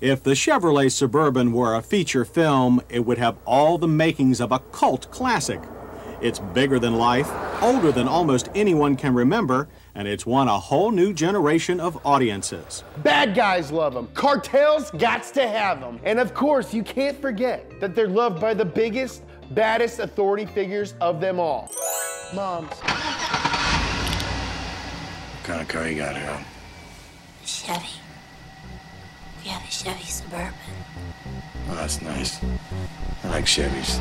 If the Chevrolet Suburban were a feature film, it would have all the makings of a cult classic. It's bigger than life, older than almost anyone can remember, and it's won a whole new generation of audiences. Bad guys love them. Cartels gots to have them. And of course, you can't forget that they're loved by the biggest, baddest authority figures of them all. Moms. What kind of car you got here? Chevy. We have a Chevy Suburban. Oh, that's nice. I like Chevys.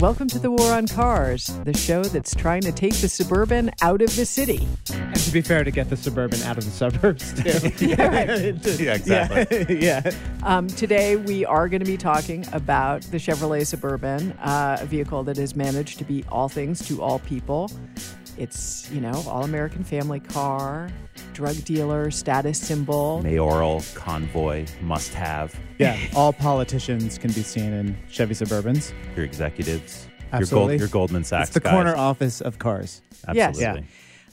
Welcome to the War on Cars, the show that's trying to take the Suburban out of the city. And to be fair, to get the suburban out of the suburbs too. yeah, exactly. yeah. yeah. Um, today we are going to be talking about the Chevrolet Suburban, uh, a vehicle that has managed to be all things to all people. It's, you know, all American family car, drug dealer, status symbol. Mayoral, convoy, must have. Yeah, all politicians can be seen in Chevy Suburbans. Your executives. Absolutely. Your, Gold, your Goldman Sachs It's the guys. corner office of cars. Yes. Absolutely.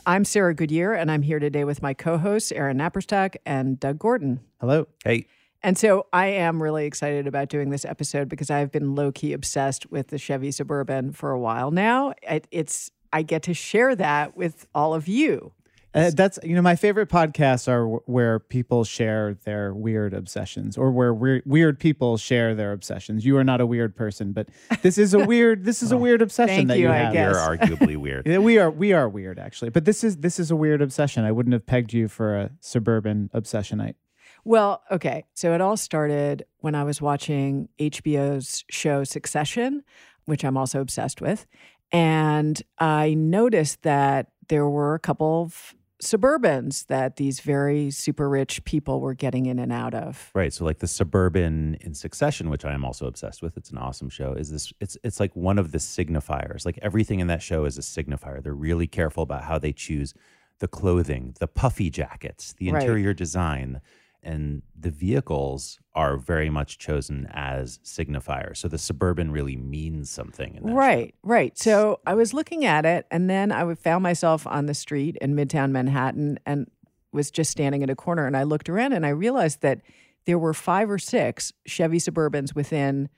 I'm Sarah Goodyear, and I'm here today with my co hosts, Aaron Naparstek and Doug Gordon. Hello. Hey, And so I am really excited about doing this episode because I've been low key obsessed with the Chevy Suburban for a while now. It, it's I get to share that with all of you. Uh, that's you know my favorite podcasts are w- where people share their weird obsessions or where weird, weird people share their obsessions. You are not a weird person, but this is a weird this is a weird obsession Thank that you, you I have. guess. you're arguably weird. Yeah, we are we are weird actually, but this is this is a weird obsession. I wouldn't have pegged you for a suburban obsessionite. Well, okay. So it all started when I was watching HBO's show Succession, which I'm also obsessed with. And I noticed that there were a couple of Suburbans that these very super rich people were getting in and out of. Right. So like the suburban in succession, which I am also obsessed with. It's an awesome show. Is this it's it's like one of the signifiers. Like everything in that show is a signifier. They're really careful about how they choose the clothing, the puffy jackets, the Right. interior design. And the vehicles are very much chosen as signifiers. So the suburban really means something in that show. Right, right. So I was looking at it, and then I found myself on the street in Midtown Manhattan and was just standing at a corner. And I looked around and I realized that there were five or six Chevy Suburbans within,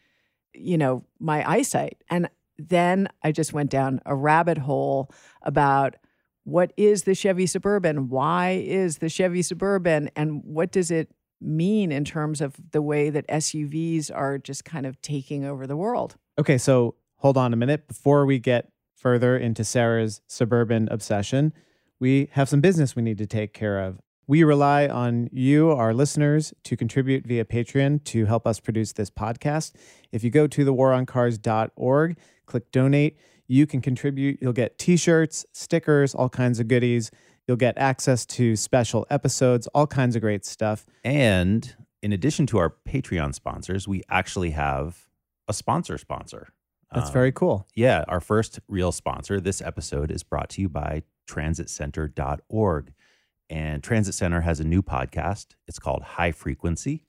you know, my eyesight. And then I just went down a rabbit hole about what is the Chevy Suburban? Why is the Chevy Suburban? And what does it mean in terms of the way that SUVs are just kind of taking over the world? Okay, so hold on a minute. Before we get further into Sarah's suburban obsession, we have some business we need to take care of. We rely on you, our listeners, to contribute via Patreon to help us produce this podcast. If you go to thewaroncars.org, click donate, you can contribute. You'll get t shirts, stickers, all kinds of goodies. You'll get access to special episodes, all kinds of great stuff. And in addition to our Patreon sponsors, we actually have a sponsor sponsor. That's Um, very cool. Yeah, our first real sponsor. This episode is brought to you by transitcenter.org. And Transit Center has a new podcast. It's called High Frequency.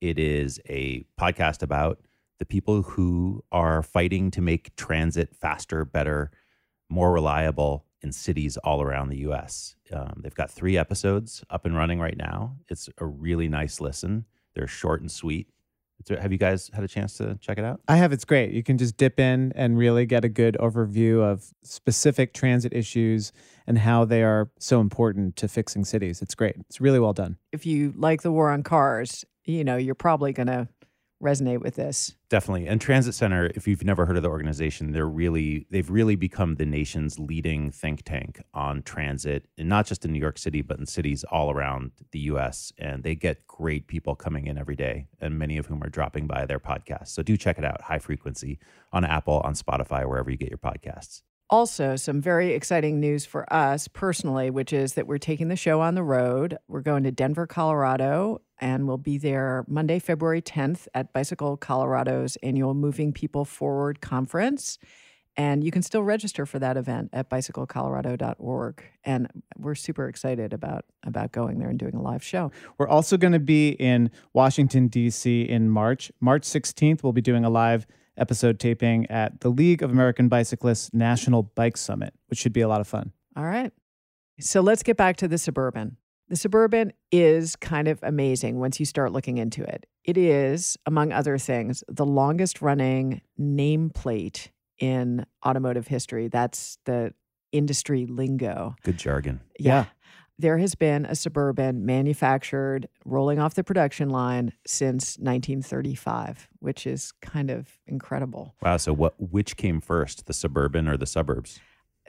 It is a podcast about the people who are fighting to make transit faster, better, more reliable in cities all around the US. Um, they've got three episodes up and running right now. It's a really nice listen. They're short and sweet. It's- Have you guys had a chance to check it out? I have. It's great. You can just dip in and really get a good overview of specific transit issues and how they are so important to fixing cities. It's great. It's really well done. if you like the war on cars, you know, you're probably going to resonate with this. Definitely. And Transit Center, if you've never heard of the organization, they're really they've really become the nation's leading think tank on transit, and not just in New York City, but in cities all around the US. And they get great people coming in every day, and many of whom are dropping by their podcast. So do check it out, high frequency on Apple, on Spotify, wherever you get your podcasts. Also, some very exciting news for us personally, which is that we're taking the show on the road. We're going to Denver, Colorado, and we'll be there Monday, February 10th at Bicycle Colorado's annual Moving People Forward conference. And you can still register for that event at bicyclecolorado.org. And we're super excited about about going there and doing a live show. We're also going to be in Washington, D.C. in March. March 16th, we'll be doing a live episode taping at the League of American Bicyclists National Bike Summit, which should be a lot of fun. All right. So let's get back to the Suburban. The Suburban is kind of amazing once you start looking into it. It is, among other things, the longest running nameplate in automotive history. That's the industry lingo. Good jargon. Yeah. There has been a Suburban manufactured rolling off the production line since 1935, which is kind of incredible. Wow. So what? Which came first, the suburban or the suburbs?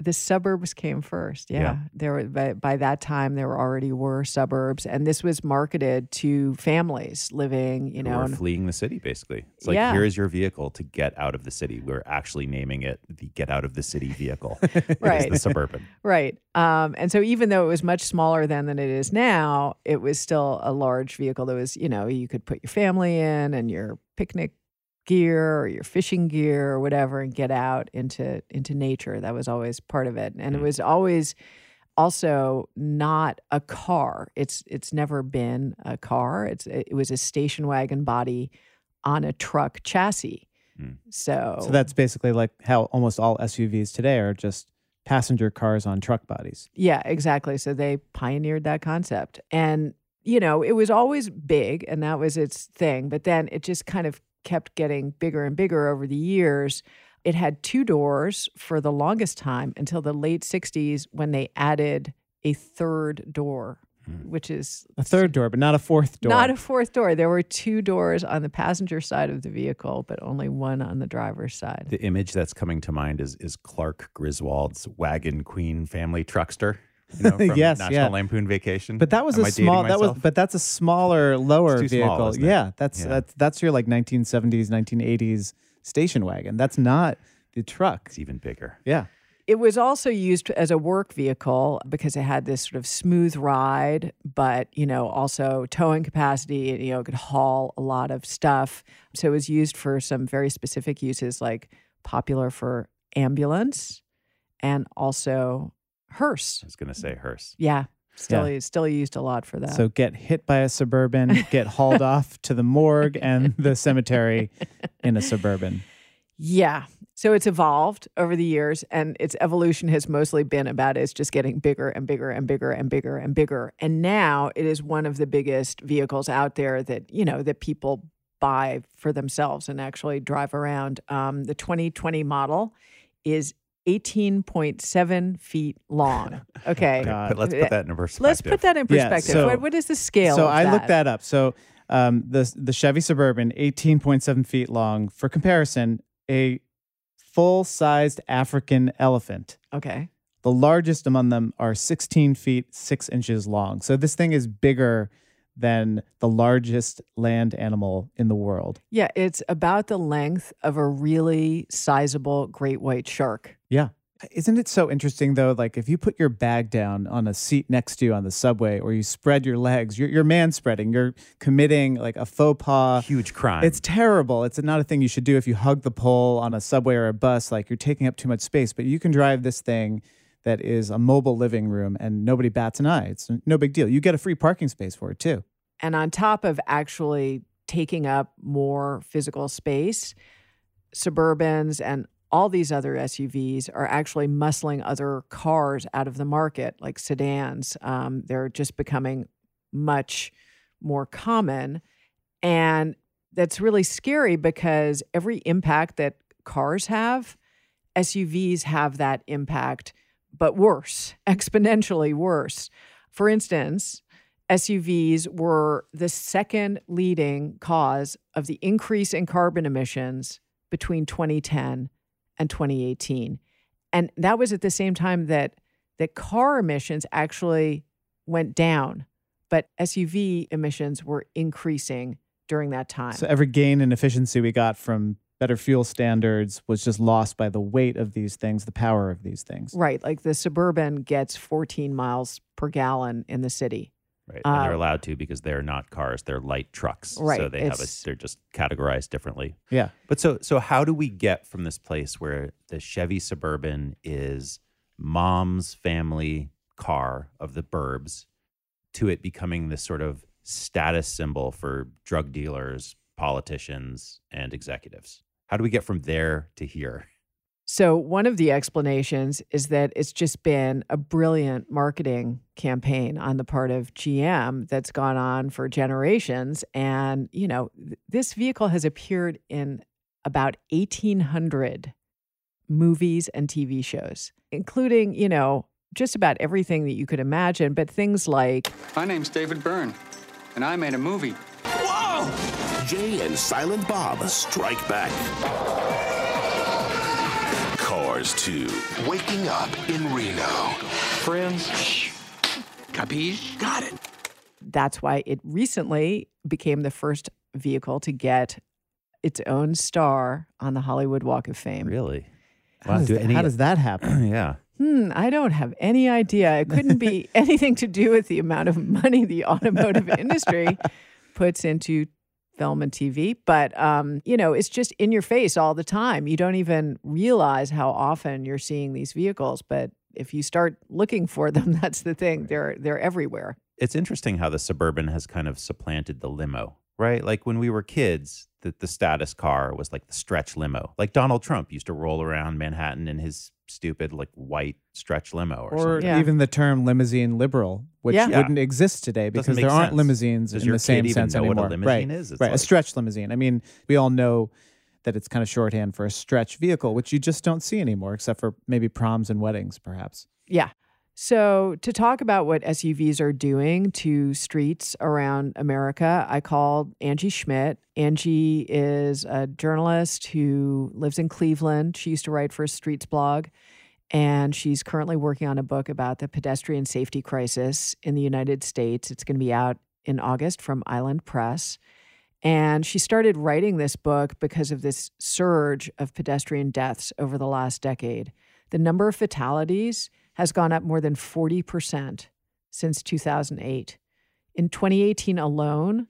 The suburbs came first. Yeah. Yeah. There were by, by that time there already were suburbs and this was marketed to families living, you know, are fleeing the city, basically. It's like Yeah. here is your vehicle to get out of the city. We're actually naming it the get out of the city vehicle. Right. It's the suburban. Right. Um, and so even though it was much smaller then than it is now, it was still a large vehicle that was, you know, you could put your family in and your picnic gear or your fishing gear or whatever and get out into into nature. That was always part of it. And it Mm. was always also not a car. It's it's never been a car. It's it was a station wagon body on a truck chassis. Mm. So So that's basically like how almost all SUVs today are just passenger cars on truck bodies. Yeah, exactly. So they pioneered that concept. And, you know, it was always big and that was its thing. But then it just kind of kept getting bigger and bigger over the years. It had two doors for the longest time until the late 60s when they added a third door, hmm. which is A third door, but not a fourth door. not a fourth door. There were two doors on the passenger side of the vehicle, but only one on the driver's side. The image that's coming to mind is is Clark Griswold's Wagon Queen family truckster. You know, from Yes, National yeah. Lampoon Vacation. But that was Am a I small. That was, but that's a smaller, lower too small, vehicle. isn't yeah, that's Yeah. that's that's your like 1970s, 1980s station wagon. That's not the truck. it's even bigger. Yeah, It was also used as a work vehicle because it had this sort of smooth ride, but you know also towing capacity. You know, it could haul a lot of stuff. So it was used for some very specific uses, like popular for ambulance and also hearse. I was going to say hearse. Yeah, still Yeah. still used a lot for that. So get hit by a suburban, get hauled off to the morgue and the cemetery in a suburban. Yeah. So it's evolved over the years, and its evolution has mostly been about it's just getting bigger and bigger and bigger and bigger and bigger. And now it is one of the biggest vehicles out there that, you know, that people buy for themselves and actually drive around. Um, the 2020 model is 18.7 feet long. Okay. God. But let's put that in perspective. Let's put that in Yeah, perspective. so- what, what is the scale? So of I that? looked that up. So um, the the Chevy Suburban, 18.7 feet long. For comparison, a full sized African elephant. Okay. The largest among them are 16 feet 6 inches long. So this thing is bigger than the largest land animal in the world. Yeah, it's about the length of a really sizable great white shark. Yeah. Isn't it so interesting though? Like if you put your bag down on a seat next to you on the subway or you spread your legs, you're, you're man spreading, you're committing like a faux pas. Huge crime. It's terrible. It's not a thing you should do if you hug the pole on a subway or a bus. Like you're taking up too much space, but you can drive this thing that is a mobile living room and nobody bats an eye. It's no big deal. You get a free parking space for it too. And on top of actually taking up more physical space, Suburbans and all these other SUVs are actually muscling other cars out of the market, like sedans. Um, they're just becoming much more common. And that's really scary because every impact that cars have, SUVs have that impact, but worse, exponentially worse. For instance, SUVs were the second leading cause of the increase in carbon emissions between 2010 and 2018. And that was at the same time that that car emissions actually went down, but SUV emissions were increasing during that time. So every gain in efficiency we got from better fuel standards was just lost by the weight of these things, the power of these things. right, like the Suburban gets 14 miles per gallon in the city. Right. And they're uh, allowed to because they're not cars; they're light trucks. Right. So they have a. They're just categorized differently. Yeah. But so so how do we get from this place where the Chevy Suburban is mom's family car of the burbs to it becoming this sort of status symbol for drug dealers, politicians, and executives? How do we get from there to here? So, one of the explanations is that it's just been a brilliant marketing campaign on the part of GM that's gone on for generations. And, you know, th- this vehicle has appeared in about 1,800 movies and TV shows, including, you know, just about everything that you could imagine, but things like My name's David Byrne, and I made a movie. Whoa! Jay and Silent Bob strike back. Cars 2. Waking up in Reno. Friends. Capiche? Got it. that's why it recently became the first vehicle to get its own star on the Hollywood Walk of Fame. Really? How, Wow, does, do any- how does that happen? yeah. Hmm, I don't have any idea. It couldn't be anything to do with the amount of money the automotive industry puts into film and TV. But, um, you know, it's just in your face all the time. You don't even realize how often you're seeing these vehicles. But if you start looking for them, that's the thing. They're they're everywhere. It's interesting how the Suburban has kind of supplanted the limo, right? Like when we were kids, the, the status car was like the stretch limo. Like Donald Trump used to roll around Manhattan in his stupid, like white stretch limo or, Or something. Yeah. even the term limousine liberal, which Yeah. Yeah. wouldn't exist today because make there aren't sense. limousines Does in the same sense know what a anymore. limousine right. is? It's right. A stretch limousine. I mean, we all know that it's kind of shorthand for a stretch vehicle, which you just don't see anymore, except for maybe proms and weddings, perhaps. Yeah. So, to talk about what SUVs are doing to streets around America, I called Angie Schmitt. Angie is a journalist who lives in Cleveland. She used to write for a Streetsblog, and she's currently working on a book about the pedestrian safety crisis in the United States. It's going to be out in August from Island Press. And she started writing this book because of this surge of pedestrian deaths over the last decade. The number of fatalities has gone up more than 40% since 2008. In 2018 alone,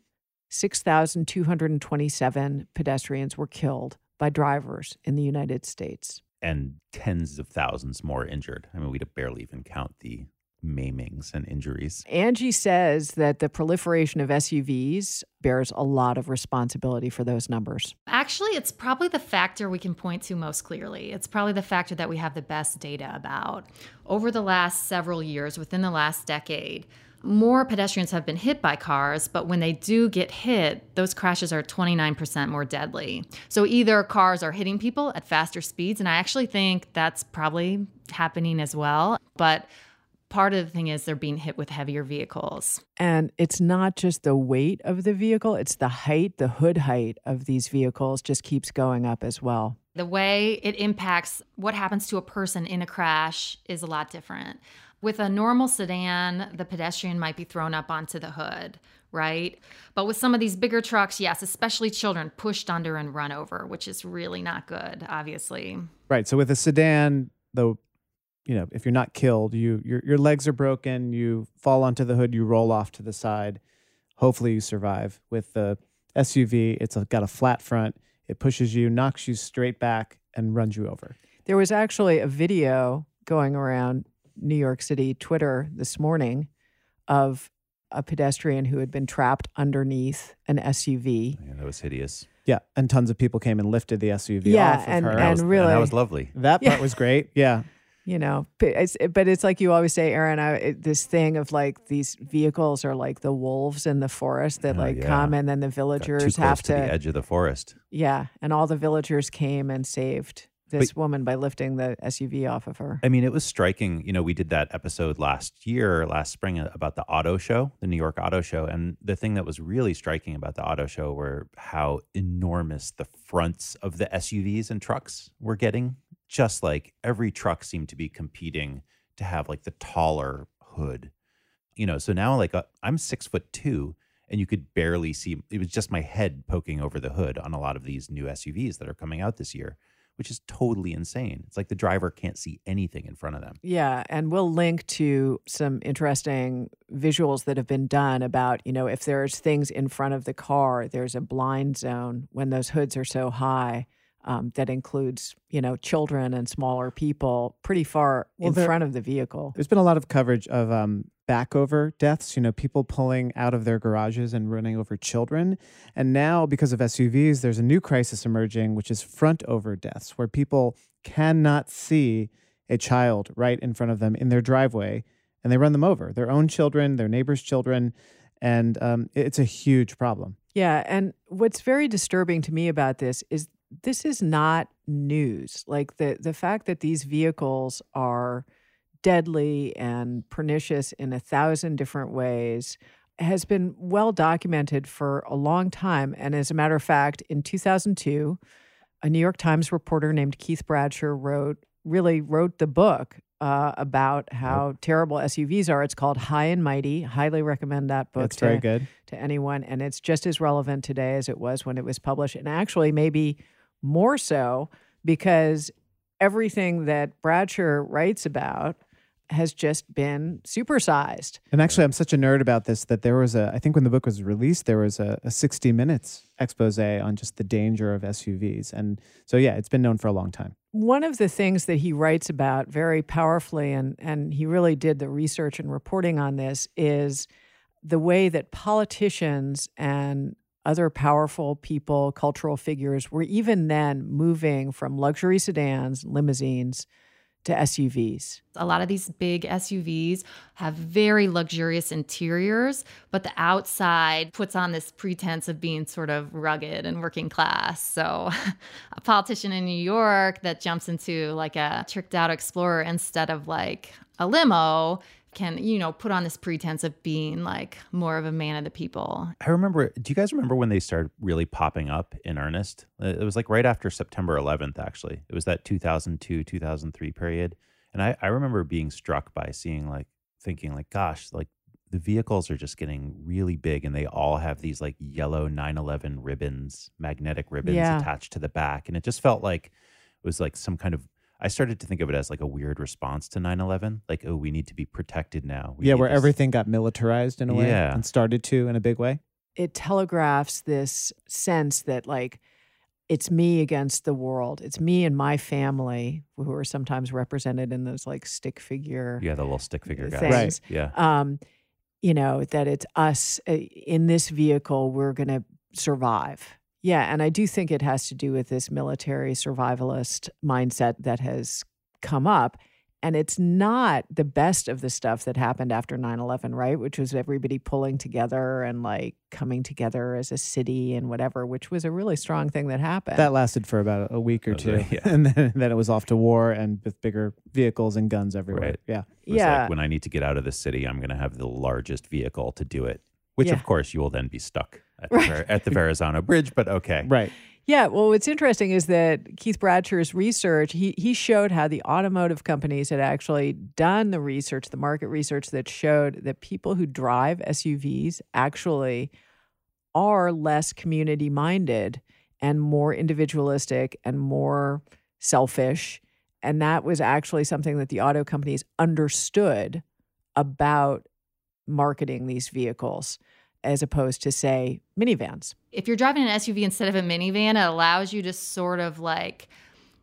6,227 pedestrians were killed by drivers in the United States. and tens of thousands more injured. I mean, we'd barely even count the maimings and injuries. Angie says that the proliferation of SUVs bears a lot of responsibility for those numbers. Actually, it's probably the factor we can point to most clearly. It's probably the factor that we have the best data about. Over the last several years, within the last decade, more pedestrians have been hit by cars, but when they do get hit, those crashes are 29% more deadly. So either cars are hitting people at faster speeds, and I actually think that's probably happening as well. But part of the thing is they're being hit with heavier vehicles. And it's not just the weight of the vehicle, it's the height, the hood height of these vehicles just keeps going up as well. The way it impacts what happens to a person in a crash is a lot different. With a normal sedan, the pedestrian might be thrown up onto the hood, right? But with some of these bigger trucks, yes, especially children, pushed under and run over, which is really not good, obviously. Right. So with a sedan, though, you know, if you're not killed, you your your legs are broken, you fall onto the hood, you roll off to the side. Hopefully, you survive. With the SUV, it's a, got a flat front. It pushes you, knocks you straight back, and runs you over. There was actually a video going around New York City Twitter this morning of a pedestrian who had been trapped underneath an SUV. Yeah, that was hideous. Yeah, and tons of people came and lifted the SUV Yeah, off of and- her. That was, And really- that was lovely. that part Yeah. was great. Yeah. You know, but it's, but it's like you always say, Aaron. I, it, this thing of like these vehicles are like the wolves in the forest that Oh, like yeah. come, and then the villagers have to, the edge of the forest. Yeah, and all the villagers came and saved this woman by lifting the SUV off of her. I mean, it was striking. You know, we did that episode last year, last spring, uh, about the auto show, the New York Auto Show. And the thing that was really striking about the auto show were how enormous the fronts of the SUVs and trucks were getting. Just like every truck seemed to be competing to have like the taller hood. You know, so now like uh, I'm six foot two and you could barely see, it was just my head poking over the hood on a lot of these new SUVs that are coming out this year which is totally insane. It's like the driver can't see anything in front of them. Yeah, and we'll link to some interesting visuals that have been done about, you know, if there's things in front of the car, there's a blind zone when those hoods are so high. Um, that includes, you know, children and smaller people pretty far Well, in there- front of the vehicle. There's been a lot of coverage of um, back over deaths, you know, people pulling out of their garages and running over children. And now, because of SUVs, there's a new crisis emerging, which is front over deaths, where people cannot see a child right in front of them in their driveway and they run them over their own children, their neighbors' children. And um, it's a huge problem. Yeah. And what's very disturbing to me about this is this is not news. Like the, the fact that these vehicles are deadly and pernicious in a thousand different ways has been well documented for a long time. And as a matter of fact, in 2002, a New York Times reporter named Keith Bradsher wrote, really wrote the book uh, about how yep. terrible SUVs are. It's called High and Mighty. Highly recommend that book. To, very good to anyone, and it's just as relevant today as it was when it was published, and actually maybe more so because everything that Bradsher writes about has just been supersized. And actually, I'm such a nerd about this that there was a, I think when the book was released, there was a, a 60 minutes expose on just the danger of SUVs. And so, yeah, it's been known for a long time. One of the things that he writes about very powerfully, and, and he really did the research and reporting on this, is the way that politicians and other powerful people, cultural figures, were even then moving from luxury sedans, limousines, to SUVs. A lot of these big SUVs have very luxurious interiors, but the outside puts on this pretense of being sort of rugged and working class. So, a politician in New York that jumps into like a tricked out Explorer instead of like a limo can you know put on this pretense of being like more of a man of the people. I remember do you guys remember when they started really popping up in earnest? Uh, it was like right after september 11th actually. It was that 2002 2003 period. And i, I remember being struck by seeing like thinking like gosh like the vehicles are just getting really big and they all have these like yellow 911 ribbons magnetic ribbons yeah. attached to the back. And it just felt like it was like some kind of I started to think of it as like a weird response to 9 11. Like, oh, we need to be protected now. We yeah, where this. everything got militarized in a way yeah. and started to in a big way. It telegraphs this sense that, like, it's me against the world. It's me and my family who are sometimes represented in those like stick figure. Yeah, the little stick figure guys. Right. Yeah. Um, you know, that it's us uh, in this vehicle, we're going to survive yeah, and I do think it has to do with this military survivalist mindset that has come up. And it's not the best of the stuff that happened after 9 11, right? Which was everybody pulling together and like coming together as a city and whatever, which was a really strong thing that happened. That lasted for about a week or two. Yeah. and then, then, it was off to war and with bigger vehicles and guns everywhere. Right. Yeah. yeah. Like when I need to get out of the city, I'm going to have the largest vehicle to do it, which yeah. of course you will then be stuck at, right. the, at the Verrazano Bridge, but okay. Right. Yeah, well, what's interesting is that Keith Bradsher's research, he, he showed how the automotive companies had actually done the research, the market research that showed that people who drive SUVs actually are less community minded and more individualistic and more selfish. And that was actually something that the auto companies understood about marketing these vehicles as opposed to, say, minivans. If you're driving an SUV instead of a minivan, it allows you to sort of like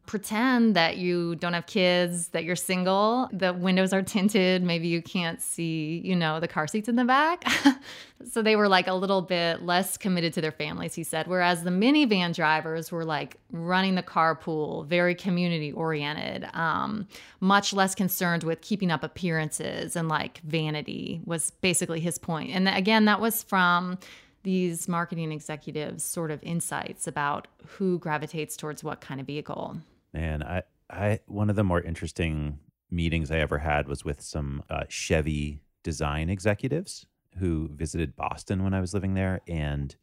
pretend that you don't have kids, that you're single. The windows are tinted. Maybe you can't see, you know, the car seats in the back. so they were like a little bit less committed to their families, he said. Whereas the minivan drivers were like running the carpool, very community oriented, um, much less concerned with keeping up appearances and like vanity was basically his point. And again, that was from these marketing executives sort of insights about who gravitates towards what kind of vehicle. Man, I, I one of the more interesting meetings I ever had was with some uh, Chevy design executives who visited Boston when I was living there, and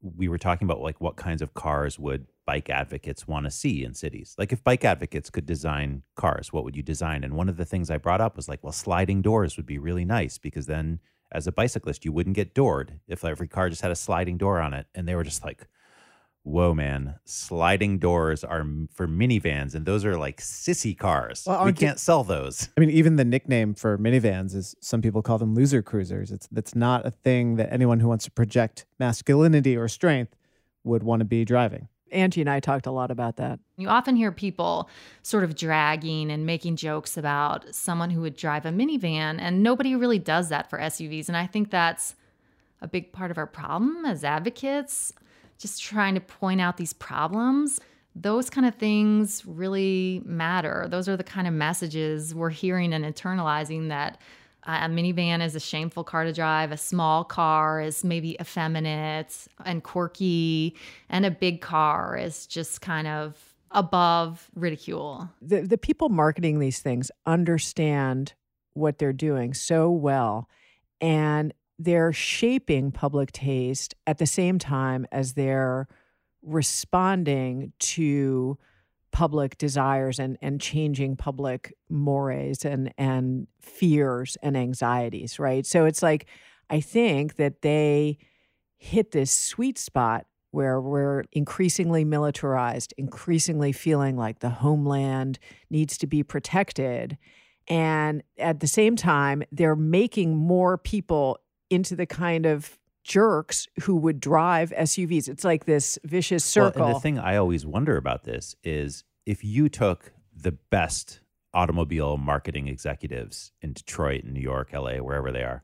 we were talking about like what kinds of cars would bike advocates want to see in cities. Like if bike advocates could design cars, what would you design? And one of the things I brought up was like, well, sliding doors would be really nice because then as a bicyclist you wouldn't get doored if every car just had a sliding door on it. And they were just like, whoa, man, sliding doors are for minivans, and those are like sissy cars. Well, we can't sell those. I mean, even the nickname for minivans is some people call them loser cruisers. It's that's not a thing that anyone who wants to project masculinity or strength would want to be driving. Angie and I talked a lot about that. You often hear people sort of dragging and making jokes about someone who would drive a minivan, and nobody really does that for SUVs. And I think that's a big part of our problem as advocates, just trying to point out these problems. Those kind of things really matter. Those are the kind of messages we're hearing and internalizing that uh, a minivan is a shameful car to drive, a small car is maybe effeminate and quirky, and a big car is just kind of above ridicule. The the people marketing these things understand what they're doing so well and they're shaping public taste at the same time as they're responding to public desires and, and changing public mores and, and fears and anxieties, right? So it's like, I think that they hit this sweet spot where we're increasingly militarized, increasingly feeling like the homeland needs to be protected. And at the same time, they're making more people into the kind of jerks who would drive SUVs. It's like this vicious circle. Well, and the thing I always wonder about this is if you took the best automobile marketing executives in Detroit, New York, LA, wherever they are,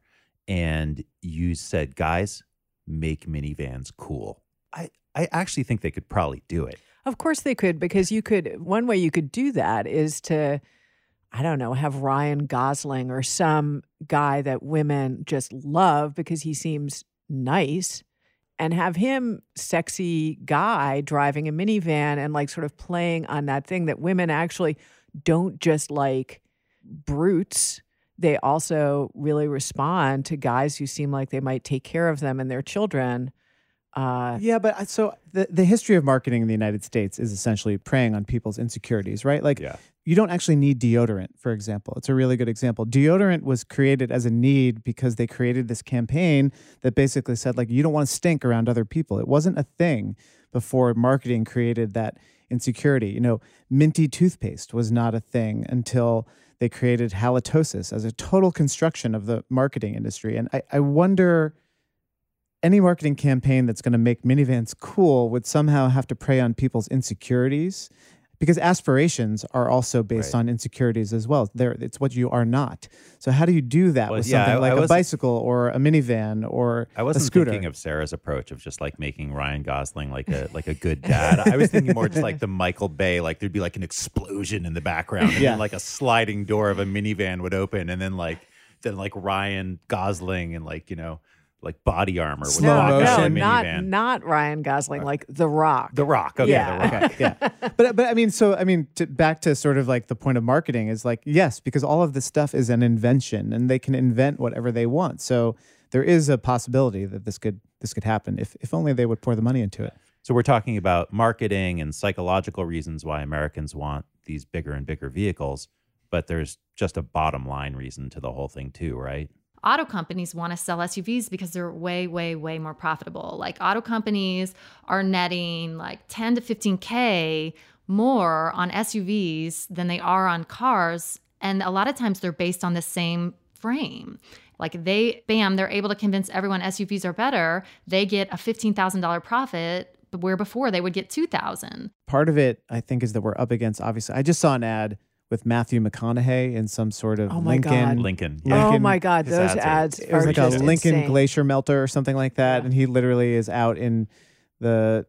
and you said, guys, make minivans cool. I, I actually think they could probably do it. Of course they could, because you could, one way you could do that is to, I don't know, have Ryan Gosling or some guy that women just love because he seems nice and have him sexy guy driving a minivan and like sort of playing on that thing that women actually don't just like brutes. They also really respond to guys who seem like they might take care of them and their children uh, yeah, but I- so the, the history of marketing in the United States is essentially preying on people's insecurities, right? Like, you don't actually need deodorant, for example. It's a really good example. Deodorant was created as a need because they created this campaign that basically said, like, you don't want to stink around other people. It wasn't a thing before marketing created that insecurity. You know, minty toothpaste was not a thing until they created halitosis as a total construction of the marketing industry. And I, I wonder any marketing campaign that's going to make minivans cool would somehow have to prey on people's insecurities because aspirations are also based on insecurities as well. There, it's what you are not. So how do you do that Well, with yeah, something I- I like a bicycle or a minivan or I wasn't scooter? thinking of Sarah's approach of just like making Ryan Gosling like a like a good dad. I was thinking more just like the Michael Bay, like there'd be like an explosion in the background, and Yeah. then like a sliding door of a minivan would open, and then like then like Ryan Gosling and like you know like body armor would Slow walk out of motion. the not minivan. not Ryan Gosling, uh, like The Rock. The Rock, okay, Yeah. The Rock. okay, yeah. But but I mean, so I mean, to, back to sort of like the point of marketing is like yes, because all of this stuff is an invention, and they can invent whatever they want. So there is a possibility that this could this could happen if if only they would pour the money into it. So we're talking about marketing and psychological reasons why Americans want these bigger and bigger vehicles, but there's just a bottom line reason to the whole thing too, right? Auto companies want to sell SUVs because they're way, way, way more profitable. Like auto companies are netting like 10 to 15K more on SUVs than they are on cars. And a lot of times they're based on the same frame. Like they, bam, they're able to convince everyone SUVs are better. They get a $15,000 profit where before they would get 2000 Part of it, I think, is that we're up against. Obviously, I just saw an ad with Matthew McConaughey in some sort of Oh my Lincoln. God. Lincoln. Oh, oh my God, His those ads are- ads It was are like a Lincoln insane. glacier melter or something like that, and he literally is out in the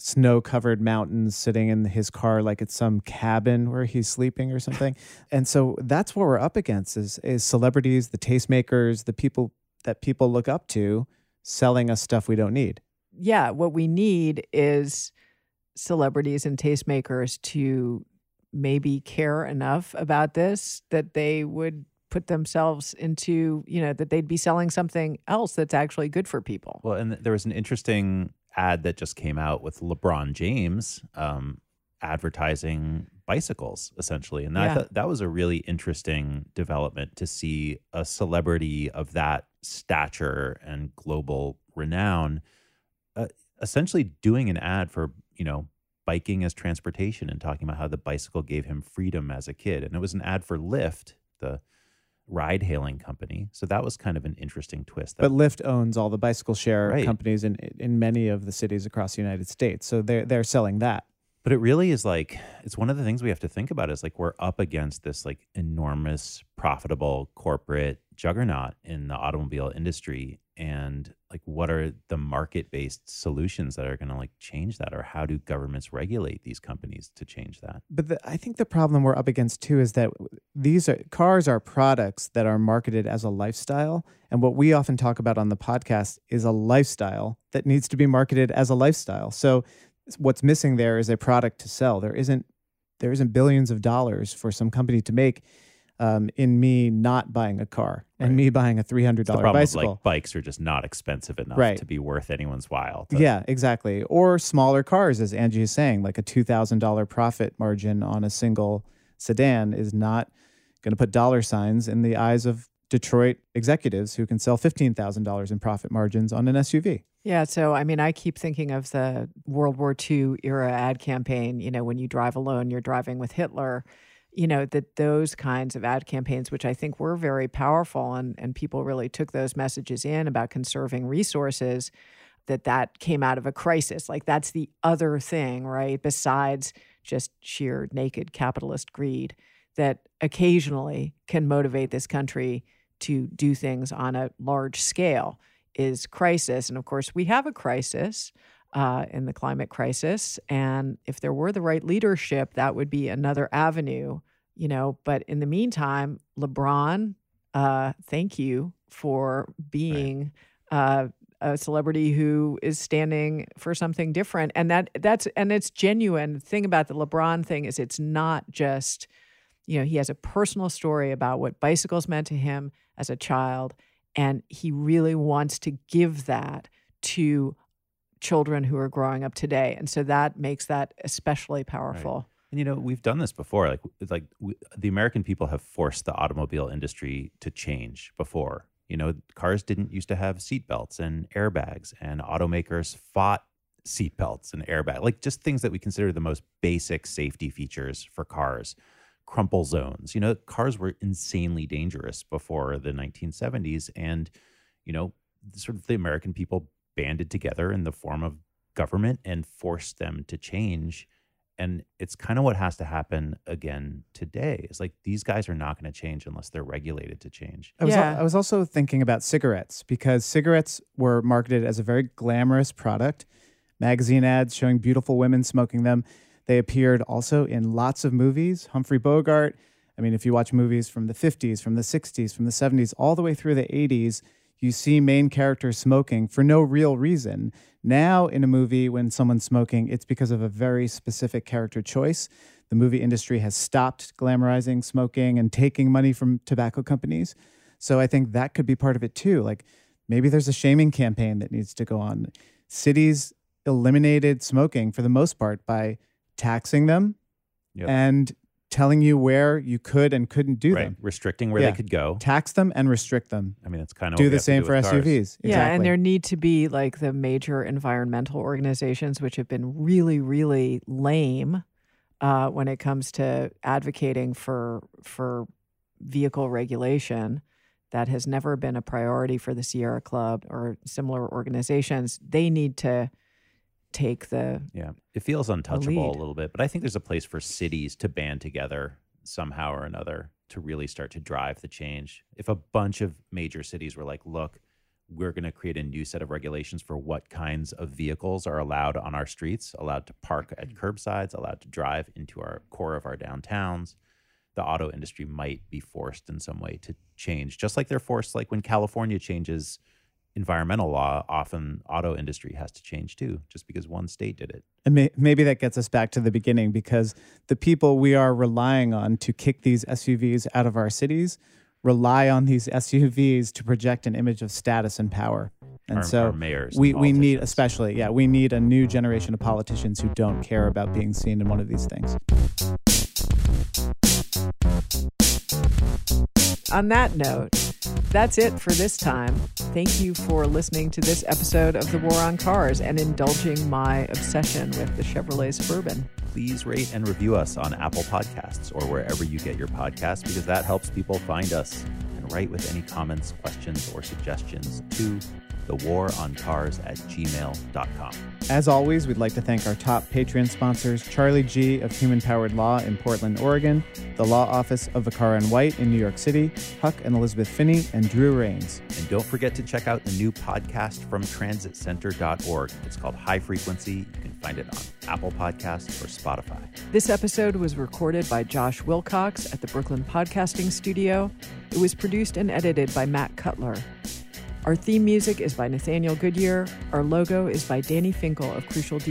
snow-covered mountains, sitting in his car like it's some cabin where he's sleeping or something. and so that's what we're up against: is is celebrities, the tastemakers, the people that people look up to, selling us stuff we don't need. yeah, what we need is celebrities and tastemakers to maybe care enough about this that they would put themselves into, you know, that they'd be selling something else that's actually good for people. Well, and there was an interesting ad that just came out with LeBron James um, advertising bicycles, essentially, and I Yeah. thought that was a really interesting development to see a celebrity of that stature and global renown, uh, essentially doing an ad for you know biking as transportation and talking about how the bicycle gave him freedom as a kid, and it was an ad for Lyft, the ride hailing company. So that was kind of an interesting twist. But Lyft owns all the bicycle share Right. companies in in many of the cities across the United States. So they're they're selling that. but it really is like it's one of the things we have to think about is like we're up against this like enormous profitable corporate juggernaut in the automobile industry and like what are the market-based solutions that are going to like change that or how do governments regulate these companies to change that But the, I think the problem we're up against too is that these are cars are products that are marketed as a lifestyle, and what we often talk about on the podcast is a lifestyle that needs to be marketed as a lifestyle. So what's missing there is a product to sell. There isn't there isn't billions of dollars for some company to make um, in me not buying a car and me buying a three hundred the dollar problem is bicycle. like bikes are just not expensive enough Right. to be worth anyone's while to- Yeah, exactly. Or smaller cars, as Angie is saying, like a two thousand dollar profit margin on a single sedan is not going to put dollar signs in the eyes of Detroit executives who can sell fifteen thousand dollars in profit margins on an SUV. Yeah, so I mean, I keep thinking of the World War II era ad campaign. You know, when you drive alone, you're driving with Hitler. You know that those kinds of ad campaigns, which I think were very powerful, and and people really took those messages in about conserving resources. That that came out of a crisis. Like that's the other thing, right? Besides just sheer naked capitalist greed, that occasionally can motivate this country to do things on a large scale is crisis. And of course, we have a crisis uh, in the climate crisis. And if there were the right leadership, that would be another avenue, you know. But in the meantime, LeBron, uh, thank you for being. Uh, a celebrity who is standing for something different and that that's and it's genuine the thing about the lebron thing is it's not just you know he has a personal story about what bicycles meant to him as a child and he really wants to give that to children who are growing up today and so that makes that especially powerful And you know, we've done this before. Like, like we, the American people have forced the automobile industry to change before. You know, cars didn't used to have seatbelts and airbags, and automakers fought seatbelts and airbags, like just things that we consider the most basic safety features for cars. Crumple zones. You know, cars were insanely dangerous before the 1970s, and you know, sort of the American people banded together in the form of government and forced them to change and it's kind of what has to happen again today. It's like these guys are not going to change unless they're regulated to change. I was, al- Yeah. I was also thinking about cigarettes because cigarettes were marketed as a very glamorous product. Magazine ads showing beautiful women smoking them. They appeared also in lots of movies. Humphrey Bogart. I mean, if you watch movies from the 50s, from the 60s, from the 70s, all the way through the 80s, you see main characters smoking for no real reason. Now, in a movie, when someone's smoking, it's because of a very specific character choice. The movie industry has stopped glamorizing smoking and taking money from tobacco companies. So I think that could be part of it too. Like maybe there's a shaming campaign that needs to go on. Cities eliminated smoking for the most part by taxing them Yep. and telling you where you could and couldn't do right. them. Restricting where Yeah. they could go. Tax them and restrict them. I mean, that's kind of Do the same for with cars. SUVs. Yeah, Exactly. and there need to be like the major environmental organizations, which have been really, really lame uh, when it comes to advocating for for vehicle regulation. That has never been a priority for the Sierra Club or similar organizations. They need to take the Yeah, it feels untouchable a little bit, but I think there's a place for cities to band together somehow or another to really start to drive the change. If a bunch of major cities were like, look, we're going to create a new set of regulations for what kinds of vehicles are allowed on our streets, allowed to park at mm-hmm. curbsides, allowed to drive into our core of our downtowns. The auto industry might be forced in some way to change, just like they're forced, like when California changes environmental law, often auto industry has to change too, just because one state did it. And may, maybe that gets us back to the beginning because the people we are relying on to kick these SUVs out of our cities rely on these SUVs to project an image of status and power. And Our- so our mayors and we, we need, especially, yeah, we need a new generation of politicians who don't care about being seen in one of these things. On that note, that's it for this time. Thank you for listening to this episode of The War on Cars and indulging my obsession with the Chevrolet Suburban. Please rate and review us on Apple Podcasts or wherever you get your podcasts because that helps people find us. And write with any comments, questions, or suggestions to thewaroncars at gmail.com. As always, we'd like to thank our top Patreon sponsors Charlie G. of Human Powered Law in Portland, Oregon, the Law Office of Vaccaro and White in New York City, Huck and Elizabeth Finney, and Drew Rains. And don't forget to check out the new podcast from transitcenter.org. It's called High Frequency. You can find it on Apple Podcasts or Spotify. This episode was recorded by Josh Wilcox at the Brooklyn Podcasting Studio. It was produced and edited by Matt Cutler. Our theme music is by Nathaniel Goodyear. Our logo is by Danny Finkel of Crucial D.